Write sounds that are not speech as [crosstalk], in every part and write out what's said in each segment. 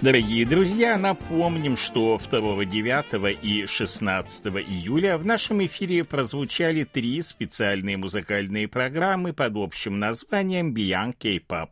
Дорогие друзья, напомним, что 2, 9 и 16 июля в нашем эфире прозвучали три специальные музыкальные программы под общим названием Beyond K-Pop.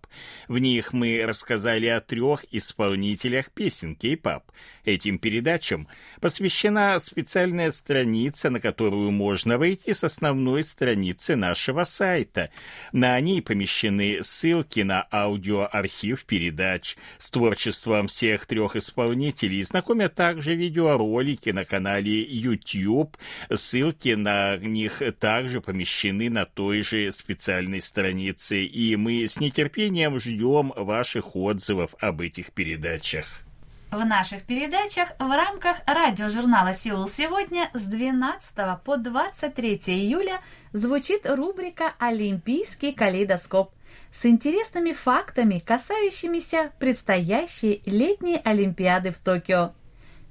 В них мы рассказали о трех исполнителях песен K-Pop. Этим передачам посвящена специальная страница, на которую можно войти с основной страницы нашего сайта. На ней помещены ссылки на аудиоархив передач с творчеством всех трех исполнителей, знакомят также видеоролики на канале YouTube. Ссылки на них также помещены на той же специальной странице, и мы с нетерпением ждем ваших отзывов об этих передачах. В наших передачах в рамках радиожурнала «Сеул сегодня» с 12 по 23 июля звучит рубрика «Олимпийский калейдоскоп» с интересными фактами, касающимися предстоящей летней Олимпиады в Токио.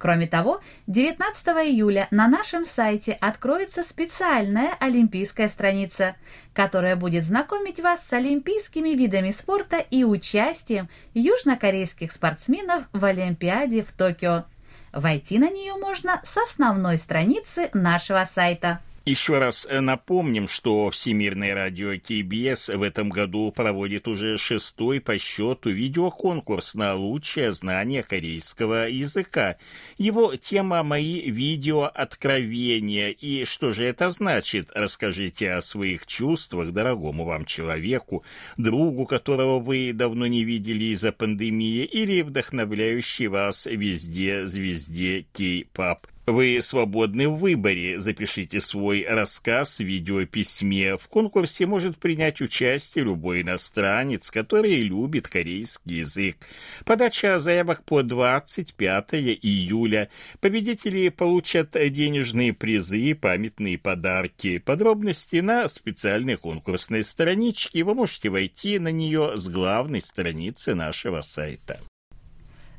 Кроме того, 19 июля на нашем сайте откроется специальная олимпийская страница, которая будет знакомить вас с олимпийскими видами спорта и участием южнокорейских спортсменов в Олимпиаде в Токио. Войти на нее можно с основной страницы нашего сайта. Еще раз э, напомним, что Всемирное радио КБС в этом году проводит уже шестой по счету видеоконкурс на лучшее знание корейского языка. Его тема «Мои видео откровения». И что же это значит? Расскажите о своих чувствах дорогому вам человеку, другу, которого вы давно не видели из-за пандемии, или вдохновляющей вас везде звезде кей-пап. Вы свободны в выборе. Запишите свой рассказ в видеописьме. В конкурсе может принять участие любой иностранец, который любит корейский язык. Подача заявок по 25 июля. Победители получат денежные призы и памятные подарки. Подробности на специальной конкурсной страничке. Вы можете войти на нее с главной страницы нашего сайта.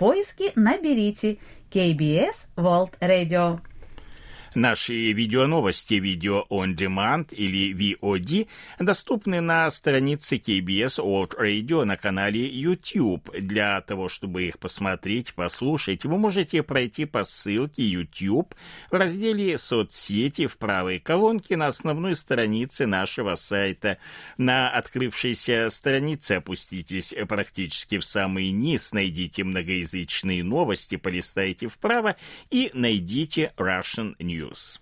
Поиске наберите KBS World Radio. Наши видеоновости «Видео on Demand» или VOD доступны на странице KBS World Radio на канале YouTube. Для того, чтобы их посмотреть, послушать, вы можете пройти по ссылке YouTube в разделе «Соцсети» в правой колонке на основной странице нашего сайта. На открывшейся странице опуститесь практически в самый низ, найдите многоязычные новости, полистайте вправо и найдите Russian News. News.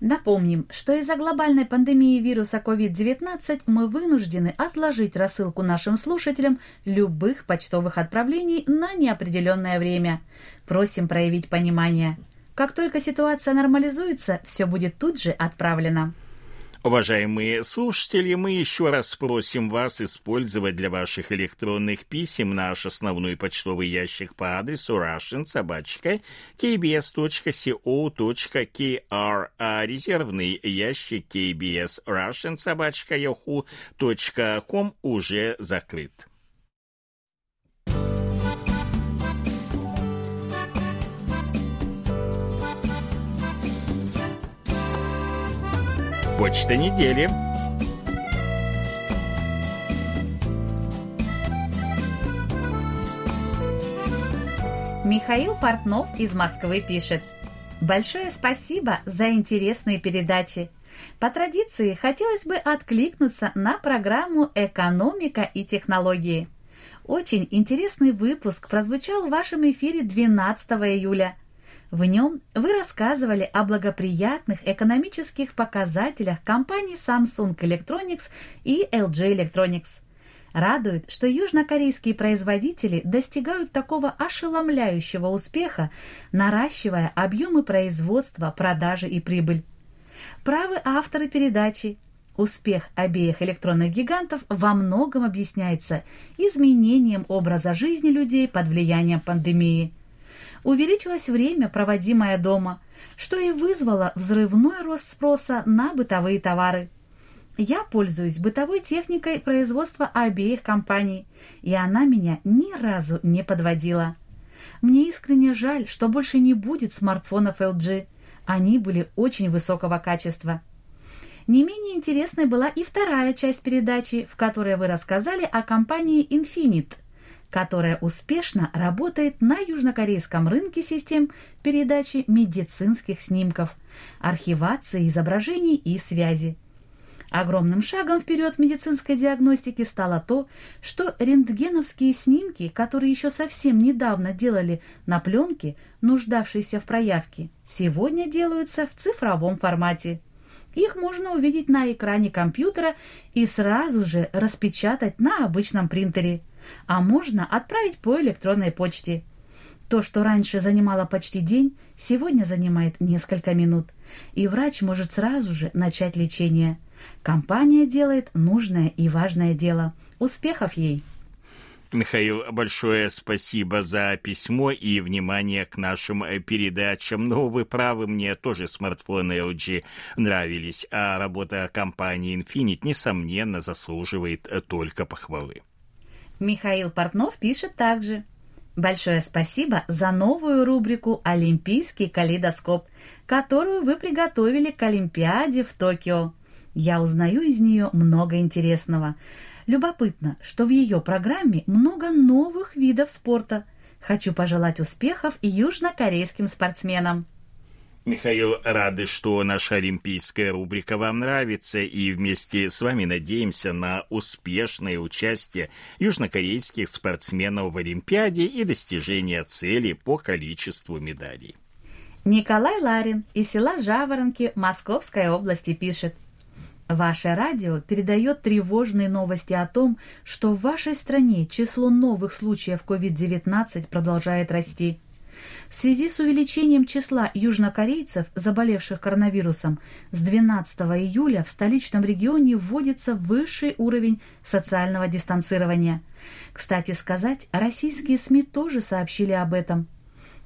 Напомним, что из-за глобальной пандемии вируса COVID-19 мы вынуждены отложить рассылку нашим слушателям любых почтовых отправлений на неопределенное время. Просим проявить понимание. Как только ситуация нормализуется, все будет тут же отправлено. Уважаемые слушатели, мы еще раз просим вас использовать для ваших электронных писем наш основной почтовый ящик по адресу russian собачка kbs.co.kr, а резервный ящик kbs russian собачка yahoo.com уже закрыт. Почта недели. Михаил Портнов из Москвы пишет. Большое спасибо за интересные передачи. По традиции хотелось бы откликнуться на программу «Экономика и технологии». Очень интересный выпуск прозвучал в вашем эфире 12 июля. В нем вы рассказывали о благоприятных экономических показателях компаний Samsung Electronics и LG Electronics. Радует, что южнокорейские производители достигают такого ошеломляющего успеха, наращивая объемы производства, продажи и прибыль. Правы авторы передачи. Успех обеих электронных гигантов во многом объясняется изменением образа жизни людей под влиянием пандемии. Увеличилось время, проводимое дома, что и вызвало взрывной рост спроса на бытовые товары. Я пользуюсь бытовой техникой производства обеих компаний, и она меня ни разу не подводила. Мне искренне жаль, что больше не будет смартфонов LG. Они были очень высокого качества. Не менее интересной была и вторая часть передачи, в которой вы рассказали о компании Infinite, которая успешно работает на южнокорейском рынке систем передачи медицинских снимков, архивации изображений и связи. Огромным шагом вперед в медицинской диагностике стало то, что рентгеновские снимки, которые еще совсем недавно делали на пленке, нуждавшейся в проявке, сегодня делаются в цифровом формате. Их можно увидеть на экране компьютера и сразу же распечатать на обычном принтере, а можно отправить по электронной почте. То, что раньше занимало почти день, сегодня занимает несколько минут, и врач может сразу же начать лечение – Компания делает нужное и важное дело. Успехов ей! Михаил, большое спасибо за письмо и внимание к нашим э, передачам. Но вы правы, мне тоже смартфоны LG нравились, а работа компании Infinite, несомненно, заслуживает э, только похвалы. Михаил Портнов пишет также. Большое спасибо за новую рубрику «Олимпийский калейдоскоп», которую вы приготовили к Олимпиаде в Токио. Я узнаю из нее много интересного. Любопытно, что в ее программе много новых видов спорта. Хочу пожелать успехов южнокорейским спортсменам. Михаил, рады, что наша олимпийская рубрика вам нравится, и вместе с вами надеемся на успешное участие южнокорейских спортсменов в Олимпиаде и достижение цели по количеству медалей. Николай Ларин из села Жаворонки Московской области пишет – Ваше радио передает тревожные новости о том, что в вашей стране число новых случаев COVID-19 продолжает расти. В связи с увеличением числа южнокорейцев, заболевших коронавирусом, с 12 июля в столичном регионе вводится высший уровень социального дистанцирования. Кстати сказать, российские СМИ тоже сообщили об этом –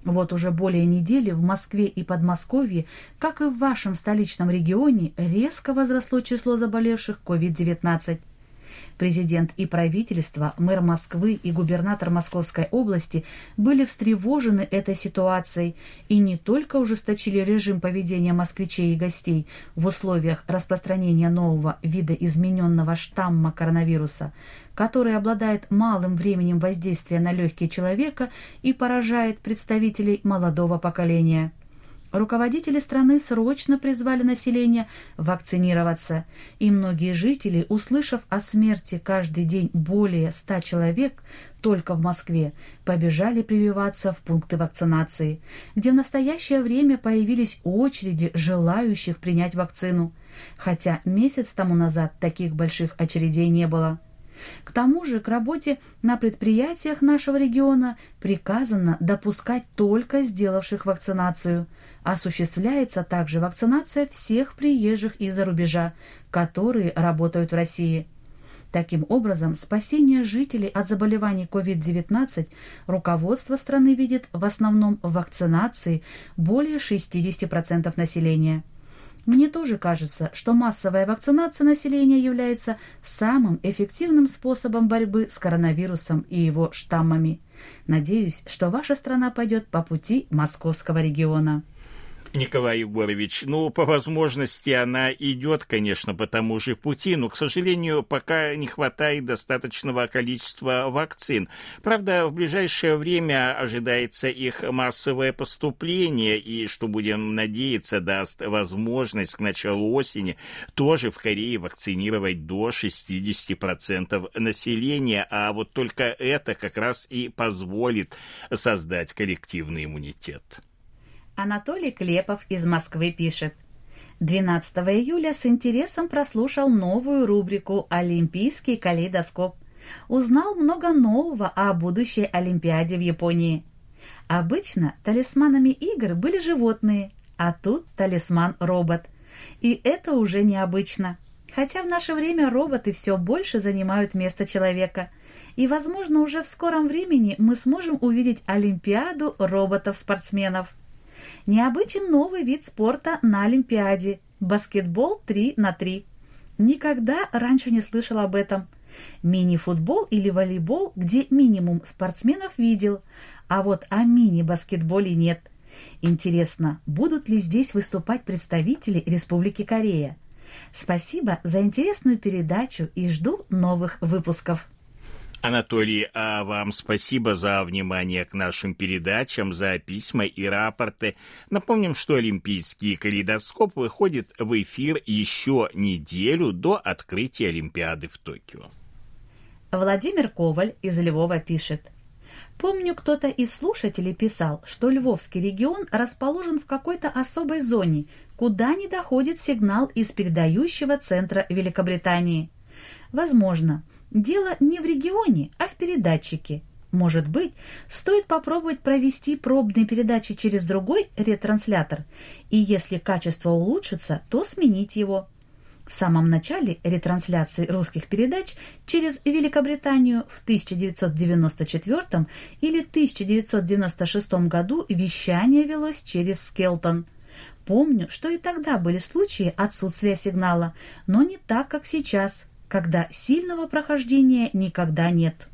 вот уже более недели в Москве и Подмосковье, как и в вашем столичном регионе, резко возросло число заболевших COVID-19. Президент и правительство, мэр Москвы и губернатор Московской области были встревожены этой ситуацией и не только ужесточили режим поведения москвичей и гостей в условиях распространения нового вида измененного штамма коронавируса, который обладает малым временем воздействия на легкие человека и поражает представителей молодого поколения. Руководители страны срочно призвали население вакцинироваться, и многие жители, услышав о смерти каждый день более ста человек только в Москве, побежали прививаться в пункты вакцинации, где в настоящее время появились очереди желающих принять вакцину, хотя месяц тому назад таких больших очередей не было. К тому же к работе на предприятиях нашего региона приказано допускать только сделавших вакцинацию. Осуществляется также вакцинация всех приезжих из-за рубежа, которые работают в России. Таким образом, спасение жителей от заболеваний COVID-19 руководство страны видит в основном в вакцинации более 60% населения. Мне тоже кажется, что массовая вакцинация населения является самым эффективным способом борьбы с коронавирусом и его штаммами. Надеюсь, что ваша страна пойдет по пути московского региона. Николай Егорович, ну, по возможности она идет, конечно, по тому же пути, но, к сожалению, пока не хватает достаточного количества вакцин. Правда, в ближайшее время ожидается их массовое поступление, и, что будем надеяться, даст возможность к началу осени тоже в Корее вакцинировать до 60% населения, а вот только это как раз и позволит создать коллективный иммунитет. Анатолий Клепов из Москвы пишет. 12 июля с интересом прослушал новую рубрику «Олимпийский калейдоскоп». Узнал много нового о будущей Олимпиаде в Японии. Обычно талисманами игр были животные, а тут талисман-робот. И это уже необычно. Хотя в наше время роботы все больше занимают место человека. И, возможно, уже в скором времени мы сможем увидеть Олимпиаду роботов-спортсменов. Необычен новый вид спорта на Олимпиаде – баскетбол 3 на 3. Никогда раньше не слышал об этом. Мини-футбол или волейбол, где минимум спортсменов видел, а вот о мини-баскетболе нет. Интересно, будут ли здесь выступать представители Республики Корея? Спасибо за интересную передачу и жду новых выпусков. Анатолий, а вам спасибо за внимание к нашим передачам, за письма и рапорты. Напомним, что Олимпийский калейдоскоп выходит в эфир еще неделю до открытия Олимпиады в Токио. Владимир Коваль из Львова пишет. Помню, кто-то из слушателей писал, что Львовский регион расположен в какой-то особой зоне, куда не доходит сигнал из передающего центра Великобритании. Возможно, Дело не в регионе, а в передатчике. Может быть, стоит попробовать провести пробные передачи через другой ретранслятор, и если качество улучшится, то сменить его. В самом начале ретрансляции русских передач через Великобританию в 1994 или 1996 году вещание велось через Скелтон. Помню, что и тогда были случаи отсутствия сигнала, но не так, как сейчас – когда сильного прохождения никогда нет.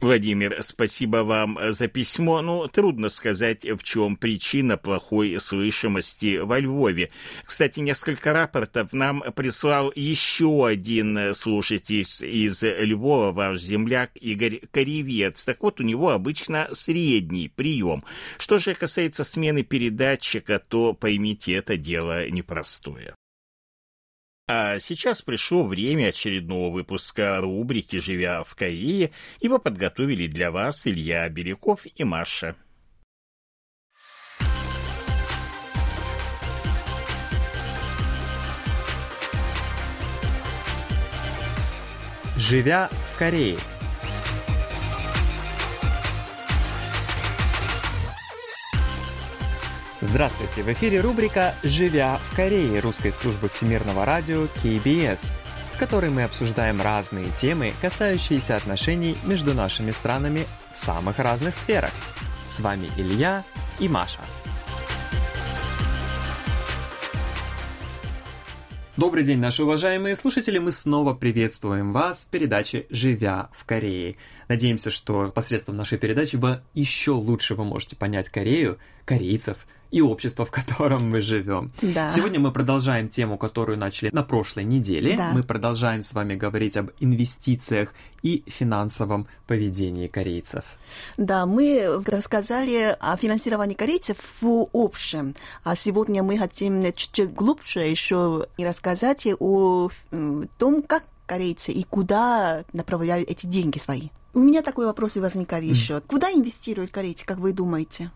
Владимир, спасибо вам за письмо. Ну, трудно сказать, в чем причина плохой слышимости во Львове. Кстати, несколько рапортов нам прислал еще один слушатель из Львова, ваш земляк Игорь Коревец. Так вот, у него обычно средний прием. Что же касается смены передатчика, то, поймите, это дело непростое. А сейчас пришло время очередного выпуска рубрики «Живя в Корее». Его подготовили для вас Илья Беляков и Маша. «Живя в Корее» Здравствуйте! В эфире рубрика «Живя в Корее» русской службы всемирного радио KBS, в которой мы обсуждаем разные темы, касающиеся отношений между нашими странами в самых разных сферах. С вами Илья и Маша. Добрый день, наши уважаемые слушатели! Мы снова приветствуем вас в передаче «Живя в Корее». Надеемся, что посредством нашей передачи вы еще лучше вы можете понять Корею, корейцев – и общество, [laughs] в котором мы живем. Да. Сегодня мы продолжаем тему, которую начали на прошлой неделе. Да. Мы продолжаем с вами говорить об инвестициях и финансовом поведении корейцев. Да, мы рассказали о финансировании корейцев в общем, а сегодня мы хотим чуть-чуть глубже еще рассказать о том, как корейцы и куда направляют эти деньги свои. У меня такой вопрос и возникает еще. Mm. Куда инвестируют корейцы, как вы думаете?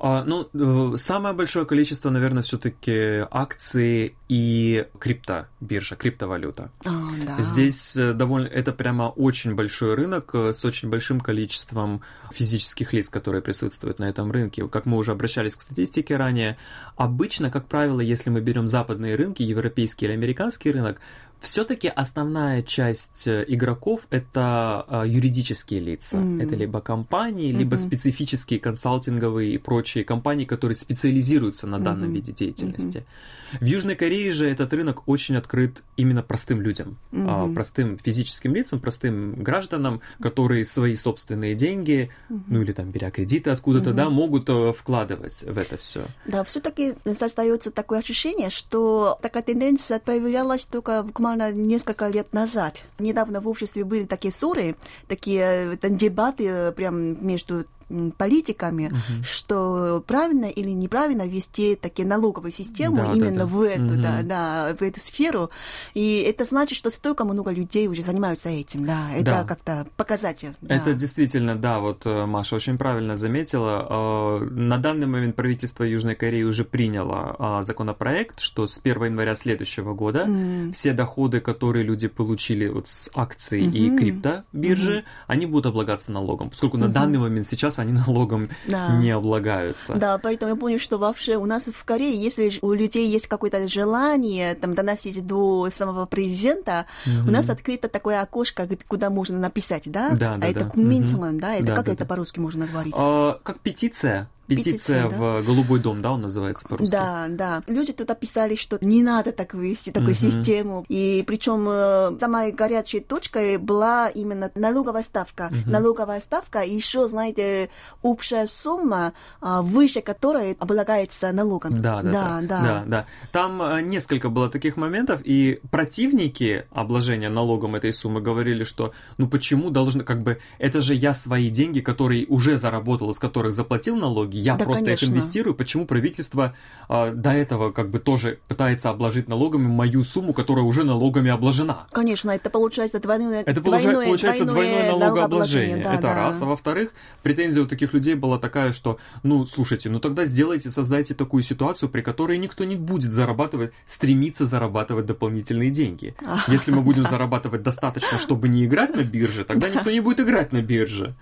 А, ну, э, самое большое количество, наверное, все-таки акции и крипто, биржа, криптовалюта. А, да. Здесь э, довольно, это прямо очень большой рынок э, с очень большим количеством физических лиц, которые присутствуют на этом рынке. Как мы уже обращались к статистике ранее, обычно, как правило, если мы берем западные рынки, европейский или американский рынок, все-таки основная часть э, игроков это а, юридические лица. Mm. Это либо компании, mm-hmm. либо специфические консалтинговые и прочие компании, которые специализируются на данном mm-hmm. виде деятельности. Mm-hmm. В Южной Корее же этот рынок очень открыт именно простым людям, mm-hmm. простым физическим лицам, простым гражданам, которые свои собственные деньги, mm-hmm. ну или там беря кредиты откуда-то, mm-hmm. да, могут э, вкладывать в это все. Да, все-таки создается такое ощущение, что такая тенденция появлялась только в буквально несколько лет назад. Недавно в обществе были такие ссоры, такие э, дебаты э, прям между политиками, Мгм. что правильно или неправильно вести такие налоговую систему Да, да, именно да. в эту, да, Мгм. да, в эту сферу. И это значит, что столько много людей уже занимаются этим, да. Это Да. как-то показатель. да. Это действительно, да, вот э, Маша очень правильно заметила. Э, На данный момент правительство Южной Кореи уже приняло а, законопроект, что с 1 января следующего года М. все доходы, которые люди получили вот с акций и Мгм. криптобиржи, они будут облагаться налогом, поскольку на данный момент сейчас они налогом Да. не облагаются. Да, поэтому я помню, что вообще у нас в Корее, если у людей есть какое-то желание там, доносить до самого президента, у нас открыто такое окошко, куда можно написать, да? Да, да, а это да. куминтиман, да? Это Да, как да, это да. по-русски можно говорить? А, как петиция. Петиция, Петиция, в Голубой дом, да, он называется по-русски. Да, да. Люди тут описали, что не надо так вести такую Мгм. систему. И причем э, самой горячей точкой была именно налоговая ставка. Налоговая ставка и еще, знаете, общая сумма, а, выше которой облагается налогом. Да, да, да, да, да. Там э, несколько было таких моментов, и противники обложения налогом этой суммы говорили, что ну почему должны, как бы, это же я свои деньги, которые уже заработал, из которых заплатил налоги, я Да, просто конечно. их инвестирую, почему правительство э, до этого как бы тоже пытается обложить налогами мою сумму, которая уже налогами обложена? Конечно, это получается двойное, Это двойное, получается двойное налогообложение. Да, это да. раз. А во-вторых, претензия у таких людей была такая, что, ну, слушайте, ну тогда сделайте, создайте такую ситуацию, при которой никто не будет зарабатывать, стремиться зарабатывать дополнительные деньги. [laughs] Если мы будем зарабатывать достаточно, чтобы не играть на бирже, тогда никто не будет играть на бирже.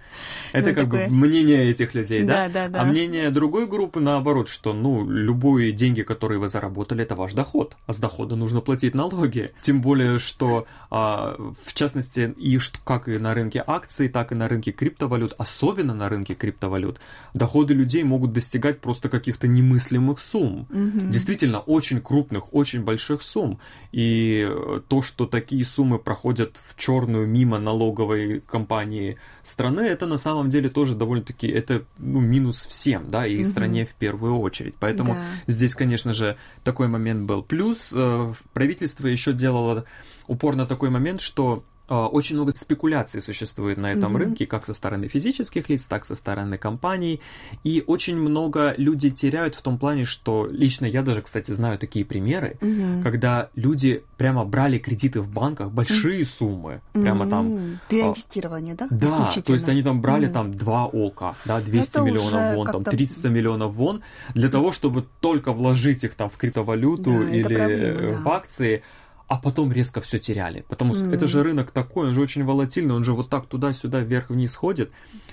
Это Ну, как такое- бы мнение этих людей, да? Да, да, да. А мнение другой группы наоборот, что, ну, любые деньги, которые вы заработали, это ваш доход, а с дохода нужно платить налоги. Тем более, что, а, в частности, и как и на рынке акций, так и на рынке криптовалют, особенно на рынке криптовалют, доходы людей могут достигать просто каких-то немыслимых сумм. Действительно, очень крупных, очень больших сумм. И то, что такие суммы проходят в черную мимо налоговой компании страны, это на самом деле тоже довольно-таки, это ну, минус всем, да, и стране в первую очередь. Поэтому Да. здесь, конечно же, такой момент был. Плюс э, правительство еще делало упор на такой момент, что очень много спекуляций существует на этом рынке, как со стороны физических лиц, так со стороны компаний. И очень много людей теряют в том плане, что лично я даже, кстати, знаю такие примеры, когда люди прямо брали кредиты в банках, большие суммы, прямо там Для а, инвестирования, да? да, то есть они там брали там 2 ока, да, 200 Это миллионов вон, там как-то- 300 миллионов вон, для того, чтобы только вложить их там в криптовалюту Да, или проблема, да. в акции, а потом резко все теряли. Потому что Мгм. это же рынок такой, он же очень волатильный, он же вот так туда-сюда, вверх-вниз ходит.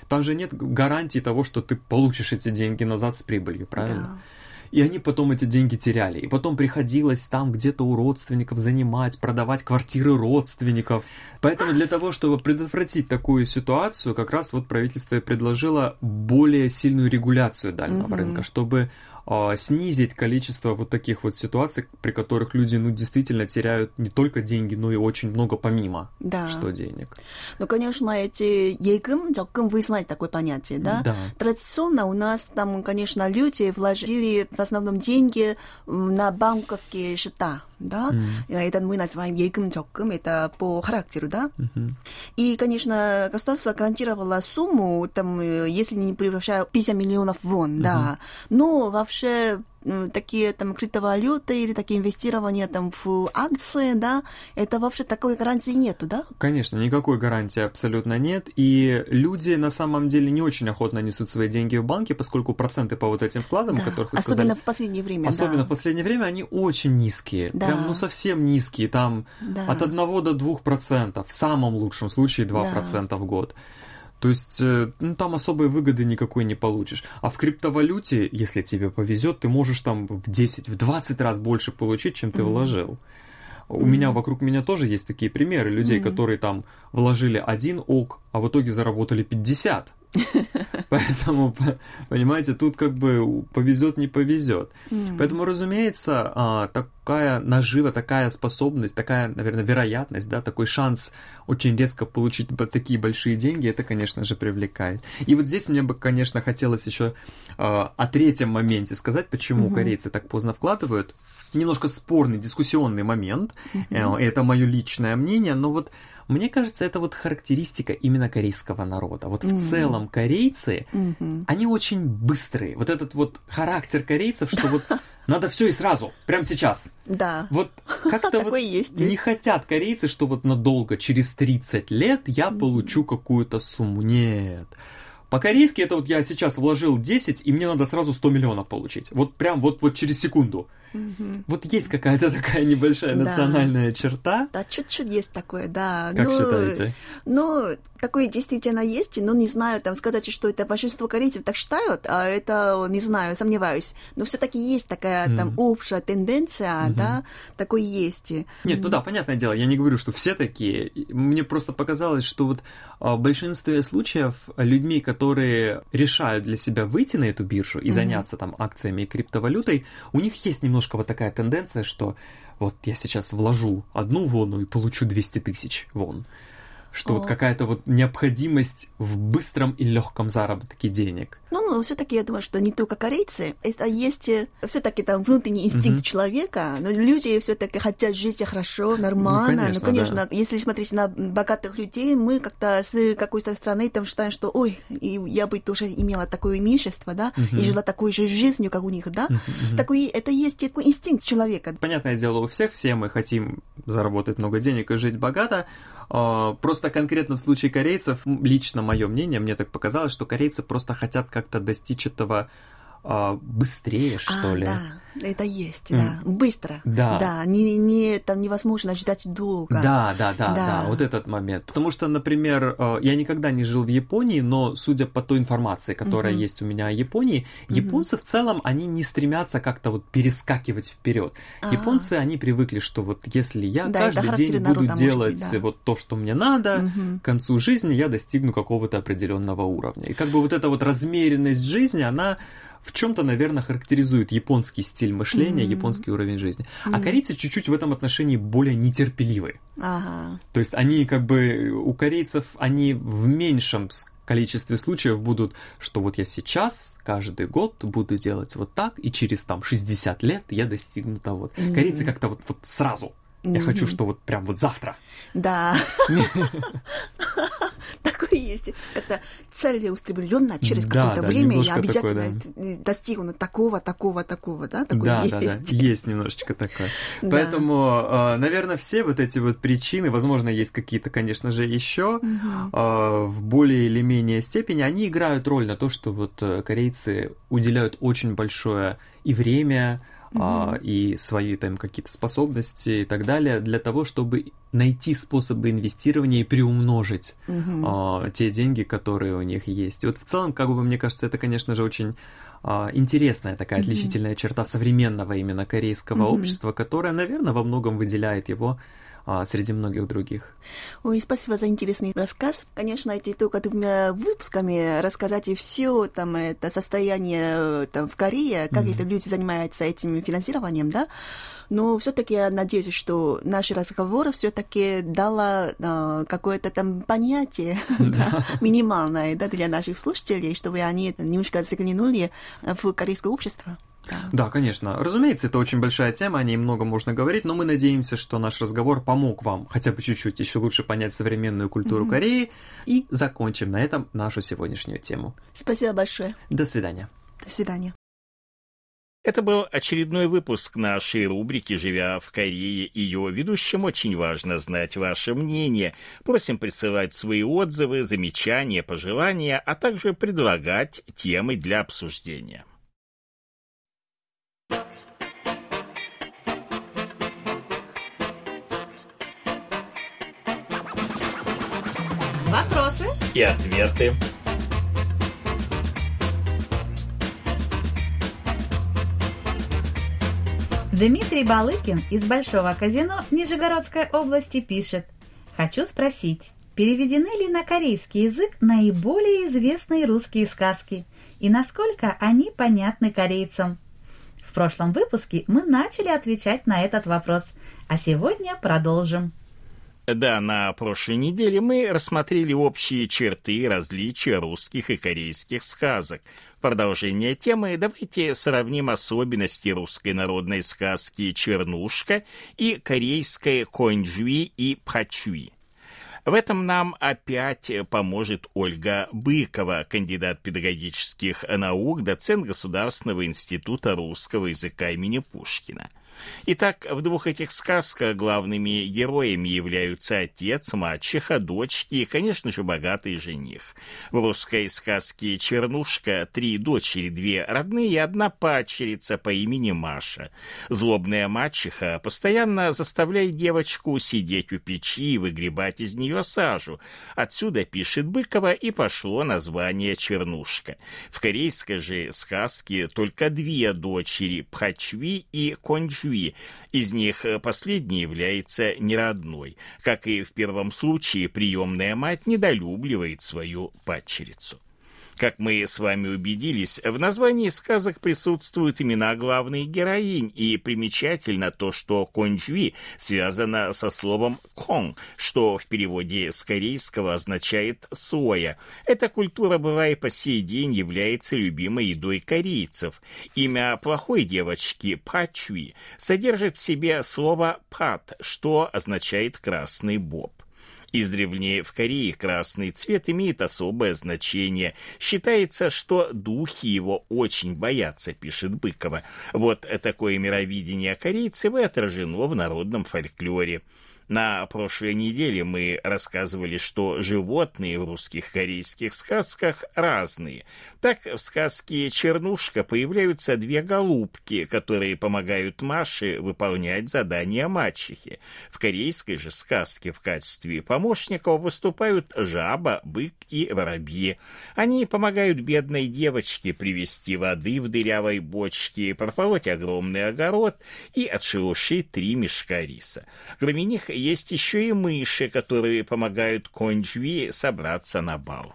Там же нет гарантии того, что ты получишь эти деньги назад с прибылью, правильно? Да. И они потом эти деньги теряли. И потом приходилось там где-то у родственников занимать, продавать квартиры родственников. Поэтому для того, чтобы предотвратить такую ситуацию, как раз вот правительство и предложило более сильную регуляцию дальнего Мгм. рынка, чтобы а, снизить количество вот таких вот ситуаций, при которых люди, ну, действительно теряют не только деньги, но и очень много помимо, Да. что денег. Ну, конечно, эти 예금, 적금, вы знаете такое понятие, да? Да. Традиционно у нас там, конечно, люди вложили в основном деньги м, на банковские счета, да? Это мы называем 예금, 적금, это по характеру, да? Мгм. И, конечно, государство гарантировало сумму, там, э, если не превышая 50 миллионов вон, да. Но вообще м, такие там криптовалюты или такие инвестирования там в акции, да, это вообще такой гарантии нету, да? Конечно, никакой гарантии абсолютно нет, и люди на самом деле не очень охотно несут свои деньги в банке, поскольку проценты по вот этим вкладам, Да. о которых вы Особенно сказали, в последнее время, особенно да. в последнее время, они очень низкие, Да. прям ну совсем низкие, там Да. от 1 до 2 процентов, в самом лучшем случае 2 Да. процента в год. То есть, э, ну, там особой выгоды никакой не получишь. А в криптовалюте, если тебе повезет, ты можешь там в 10, в 20 раз больше получить, чем ты вложил. У меня вокруг меня тоже есть такие примеры людей, которые там вложили один ок, а в итоге заработали 50. [laughs] Поэтому, по- понимаете, тут как бы повезет, не повезет. Поэтому, разумеется, а, такая нажива, такая способность, такая, наверное, вероятность, да, такой шанс очень резко получить такие большие деньги, это, конечно же, привлекает. И вот здесь мне бы, конечно, хотелось еще а, о третьем моменте сказать, почему корейцы так поздно вкладывают. Немножко спорный, дискуссионный момент. Mm-hmm. Это мое личное мнение, но вот мне кажется, это вот характеристика именно корейского народа. Вот mm-hmm. в целом корейцы, mm-hmm. они очень быстрые. Вот этот вот характер корейцев, что вот [laughs] надо все и сразу, прямо сейчас. Да. Вот как-то [laughs] вот не хотят корейцы, что вот надолго, через 30 лет я получу какую-то сумму. Нет. По-корейски это вот я сейчас вложил 10, и мне надо сразу 100 миллионов получить. Вот прям вот, вот через секунду. Угу. Вот есть какая-то такая небольшая да. национальная черта. Да, чуть-чуть есть такое, да. Как но, считаете? Ну, такое действительно есть, но не знаю, там сказать, что это большинство корейцев так считают, а это, не знаю, сомневаюсь. Но все-таки есть такая mm. там общая тенденция, mm-hmm. да, такой есть. Нет, ну да, понятное дело, я не говорю, что все такие. Мне просто показалось, что вот а, в большинстве случаев людьми, которые решают для себя выйти на эту биржу и mm-hmm. заняться там акциями и криптовалютой, у них есть немножко вот такая тенденция, что вот я сейчас вложу одну вону и получу 200 тысяч вон что О. вот какая-то вот необходимость в быстром и легком заработке денег. Ну, ну все-таки я думаю, что не только корейцы, это есть э, все-таки там внутренний инстинкт mm-hmm. человека, но люди все-таки хотят жить хорошо, нормально. Ну, конечно, ну, конечно да. если смотреть на богатых людей, мы как-то с какой-то страны там считаем, что, ой, я бы тоже имела такое имущество, да, mm-hmm. и жила такой же жизнью, как у них, да. Mm-hmm. Такой, это есть такой инстинкт человека. Понятное дело, у всех все мы хотим заработать много денег и жить богато, просто конкретно в случае корейцев, лично мое мнение, мне так показалось, что корейцы просто хотят как-то достичь этого а, быстрее, что а, ли. Да, это есть, mm. да. Быстро. Да. Да, не, не, там невозможно ждать долго. Да, да, да, да, да, вот этот момент. Потому что, например, э, я никогда не жил в Японии, но судя по той информации, которая mm-hmm. есть у меня о Японии, mm-hmm. японцы в целом, они не стремятся как-то вот перескакивать вперед. А-а-а. Японцы, они привыкли, что вот если я да, каждый день буду делать быть, да. вот то, что мне надо, mm-hmm. к концу жизни я достигну какого-то определенного уровня. И как бы вот эта вот размеренность жизни, она в чем-то, наверное, характеризует японский стиль мышления, mm-hmm. японский уровень жизни. Mm-hmm. А корейцы чуть-чуть в этом отношении более нетерпеливы. Ага. То есть они как бы у корейцев они в меньшем количестве случаев будут, что вот я сейчас каждый год буду делать вот так, и через там 60 лет я достигну того. Mm-hmm. Корейцы как-то вот, вот сразу. Я mm-hmm. хочу, что вот прям вот завтра. Да. [laughs] [laughs] Такое есть. Как-то целеустремленно через какое-то время я обязательно достигну такого, такого, такого, да? Да, да, да. Есть немножечко такое. [laughs] Поэтому, а, наверное, все вот эти вот причины, возможно, есть какие-то, конечно же, еще а, в более или менее степени, они играют роль на то, что вот э, корейцы уделяют очень большое и время, mm-hmm. и свои там какие-то способности и так далее для того, чтобы найти способы инвестирования и приумножить mm-hmm. а, те деньги, которые у них есть. И вот в целом, как бы мне кажется, это, конечно же, очень а, интересная такая отличительная mm-hmm. черта современного именно корейского mm-hmm. общества, которая, наверное, во многом выделяет его а, среди многих других. Ой, спасибо за интересный рассказ. Конечно, эти только двумя выпусками рассказать и все там это состояние там в Корее, как mm-hmm. это люди занимаются этим финансированием, да. Но все-таки я надеюсь, что наш разговор все-таки дало э, какое-то там понятие [laughs] да, минимальное да, для наших слушателей, чтобы они немножко заглянули в корейское общество. Да. конечно. Разумеется, это очень большая тема, о ней много можно говорить, но мы надеемся, что наш разговор помог вам хотя бы чуть-чуть еще лучше понять современную культуру mm-hmm. Кореи. И закончим на этом нашу сегодняшнюю тему. Спасибо большое. До свидания. До свидания. Это был очередной выпуск нашей рубрики «Живя в Корее». Ее ведущим очень важно знать ваше мнение. Просим присылать свои отзывы, замечания, пожелания, а также предлагать темы для обсуждения. И ответы. Дмитрий Балыкин из Большого казино Нижегородской области пишет. Хочу спросить, переведены ли на корейский язык наиболее известные русские сказки и насколько они понятны корейцам? В прошлом выпуске мы начали отвечать на этот вопрос, а сегодня продолжим. Да, на прошлой неделе мы рассмотрели общие черты и различия русских и корейских сказок. Продолжение темы давайте сравним особенности русской народной сказки «Чернушка» и корейской «Конджуи» и «Пхачуи». В этом нам опять поможет Ольга Быкова, кандидат педагогических наук, доцент Государственного института русского языка имени Пушкина. Итак, в двух этих сказках главными героями являются отец, мачеха, дочки и, конечно же, богатый жених. В русской сказке «Чернушка» три дочери, две родные и одна падчерица по имени Маша. Злобная мачеха постоянно заставляет девочку сидеть у печи и выгребать из нее сажу. Отсюда, пишет Быкова, и пошло название «Чернушка». В корейской же сказке только две дочери – Пхачви и Конджу Чуи. Из них э, последний является неродной. Как и в первом случае, приемная мать недолюбливает свою падчерицу. Как мы с вами убедились, в названии сказок присутствуют имена главных героинь, и примечательно то, что конджви связано со словом «кон», что в переводе с корейского означает «соя». Эта культура была и по сей день является любимой едой корейцев. Имя плохой девочки Пачви содержит в себе слово «пат», что означает «красный боб». Издревле в Корее красный цвет имеет особое значение. Считается, что духи его очень боятся, пишет Быкова. Вот такое мировидение корейцев и отражено в народном фольклоре. На прошлой неделе мы рассказывали, что животные в русских корейских сказках разные. Так в сказке «Чернушка» появляются две голубки, которые помогают Маше выполнять задания мачехи. В корейской же сказке в качестве помощников выступают жаба, бык и воробьи. Они помогают бедной девочке привезти воды в дырявой бочке, прополоть огромный огород и отшелушить три мешка риса. Кроме них есть еще и мыши, которые помогают Конджви собраться на бал.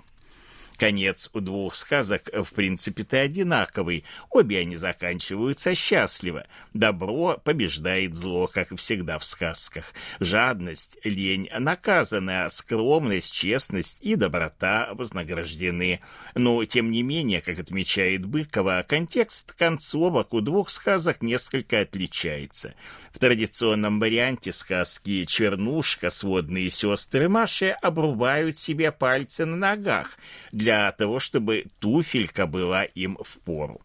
Конец у двух сказок, в принципе-то, одинаковый. Обе они заканчиваются счастливо. Добро побеждает зло, как всегда в сказках. Жадность, лень наказаны, а скромность, честность и доброта вознаграждены. Но, тем не менее, как отмечает Быкова, контекст концовок у двух сказок несколько отличается. В традиционном варианте сказки «Чернушка» сводные сестры Маши обрубают себе пальцы на ногах для того, чтобы туфелька была им в пору.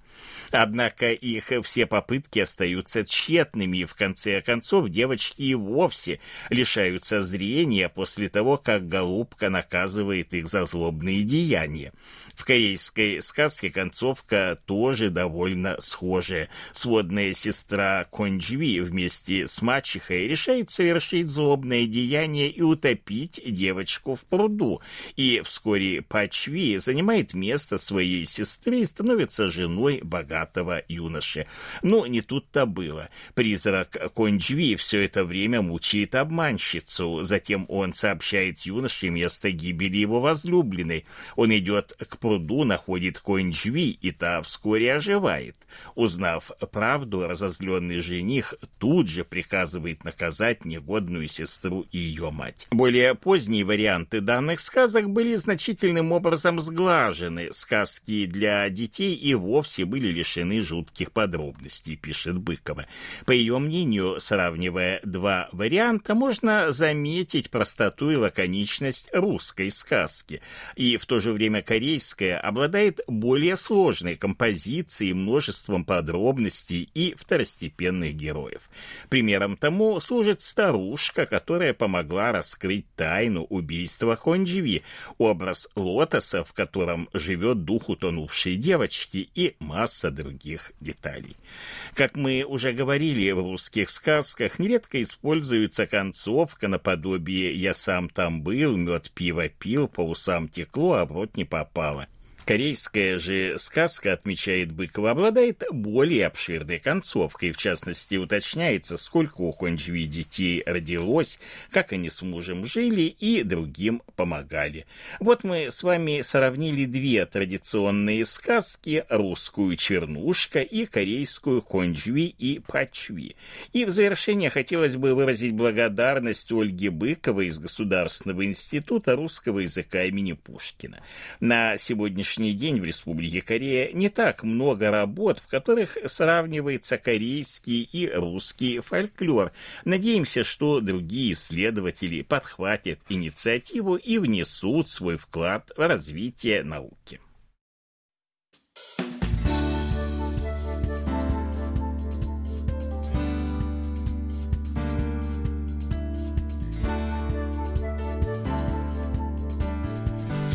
Однако их все попытки остаются тщетными, и в конце концов девочки и вовсе лишаются зрения после того, как голубка наказывает их за злобные деяния. В корейской сказке концовка тоже довольно схожая. Сводная сестра Конджви вместе с мачехой решает совершить злобное деяние и утопить девочку в пруду. И вскоре Пачви занимает место своей сестры и становится женой богатого юноши. Но не тут-то было. Призрак Конджви все это время мучает обманщицу. Затем он сообщает юноше место гибели его возлюбленной. Он идет к пруду находит Конджви, и та вскоре оживает. Узнав правду, разозленный жених тут же приказывает наказать негодную сестру и ее мать. Более поздние варианты данных сказок были значительным образом сглажены. Сказки для детей и вовсе были лишены жутких подробностей, пишет Быкова. По ее мнению, сравнивая два варианта, можно заметить простоту и лаконичность русской сказки, и в то же время корейской Римская обладает более сложной композицией, множеством подробностей и второстепенных героев. Примером тому служит старушка, которая помогла раскрыть тайну убийства Хондживи, образ лотоса, в котором живет дух утонувшей девочки и масса других деталей. Как мы уже говорили, в русских сказках нередко используется концовка наподобие «я сам там был, мед пиво пил, по усам текло, а в не попало». Корейская же сказка, отмечает Быкова, обладает более обширной концовкой. В частности, уточняется, сколько у Конджви детей родилось, как они с мужем жили и другим помогали. Вот мы с вами сравнили две традиционные сказки, русскую «Чернушка» и корейскую «Конджви» и «Пачви». И в завершение хотелось бы выразить благодарность Ольге Быковой из Государственного института русского языка имени Пушкина. На сегодняшний сегодняшний день в Республике Корея не так много работ, в которых сравнивается корейский и русский фольклор. Надеемся, что другие исследователи подхватят инициативу и внесут свой вклад в развитие науки.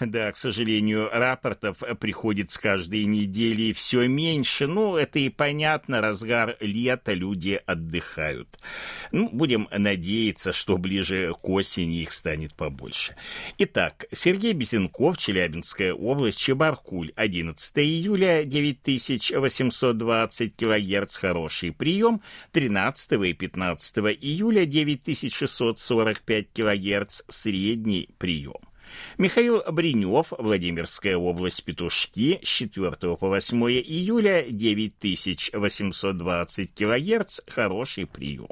Да, к сожалению, рапортов приходит с каждой недели все меньше. Ну, это и понятно, разгар лета, люди отдыхают. Ну, будем надеяться, что ближе к осени их станет побольше. Итак, Сергей Безенков, Челябинская область, Чебаркуль, 11 июля, 9820 килогерц, хороший прием, 13 и 15 июля, 9645 килогерц, средний прием. Михаил Бринев, Владимирская область, Петушки, с 4 по 8 июля, 9820 килогерц, хороший прием.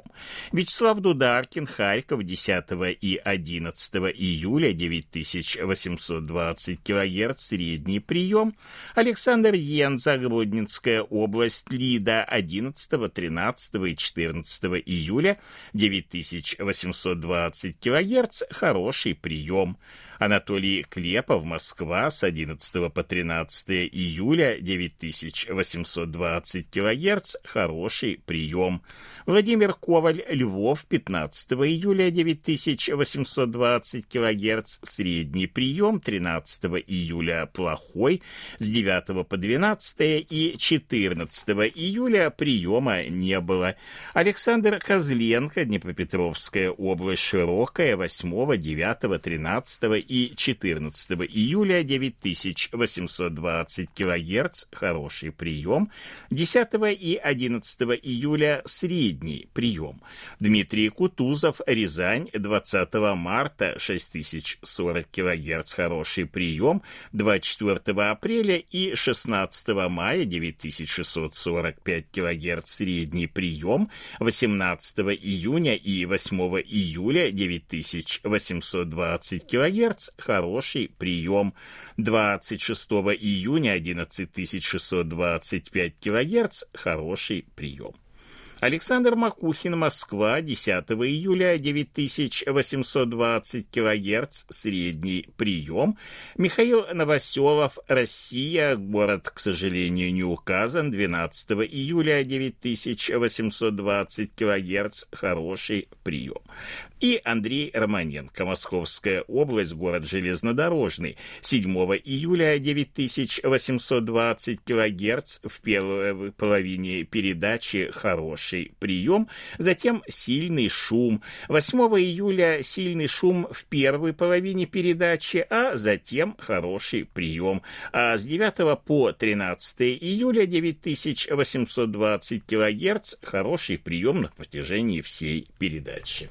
Вячеслав Дударкин, Харьков, 10 и 11 июля, 9820 килогерц, средний прием. Александр Йенза, Гродненская область, Лида, 11, 13 и 14 июля, 9820 килогерц, хороший прием. Анатолий Клепов, Москва, с 11 по 13 июля, 9820 килогерц, хороший прием. Владимир Коваль, Львов, 15 июля, 9820 килогерц, средний прием, 13 июля плохой, с 9 по 12 и 14 июля приема не было. Александр Козленко, Днепропетровская область, Широкая, 8, 9, 13 и 14 июля 9820 кГц, хороший прием, 10 и 11 июля средний прием. Дмитрий Кутузов, Рязань, 20 марта 6040 кГц, хороший прием, 24 апреля и 16 мая 9645 кГц, средний прием, 18 июня и 8 июля 9820 кГц, Гц – хороший прием. 26 июня 11625 кГц – хороший прием. Александр Макухин, Москва, 10 июля, 9820 кГц, средний прием. Михаил Новоселов, Россия, город, к сожалению, не указан, 12 июля, 9820 кГц, хороший прием. И Андрей Романенко, Московская область, город Железнодорожный, 7 июля, 9820 кГц, в первой половине передачи хороший прием, затем сильный шум. 8 июля сильный шум в первой половине передачи, а затем хороший прием. А с 9 по 13 июля 9820 кГц хороший прием на протяжении всей передачи.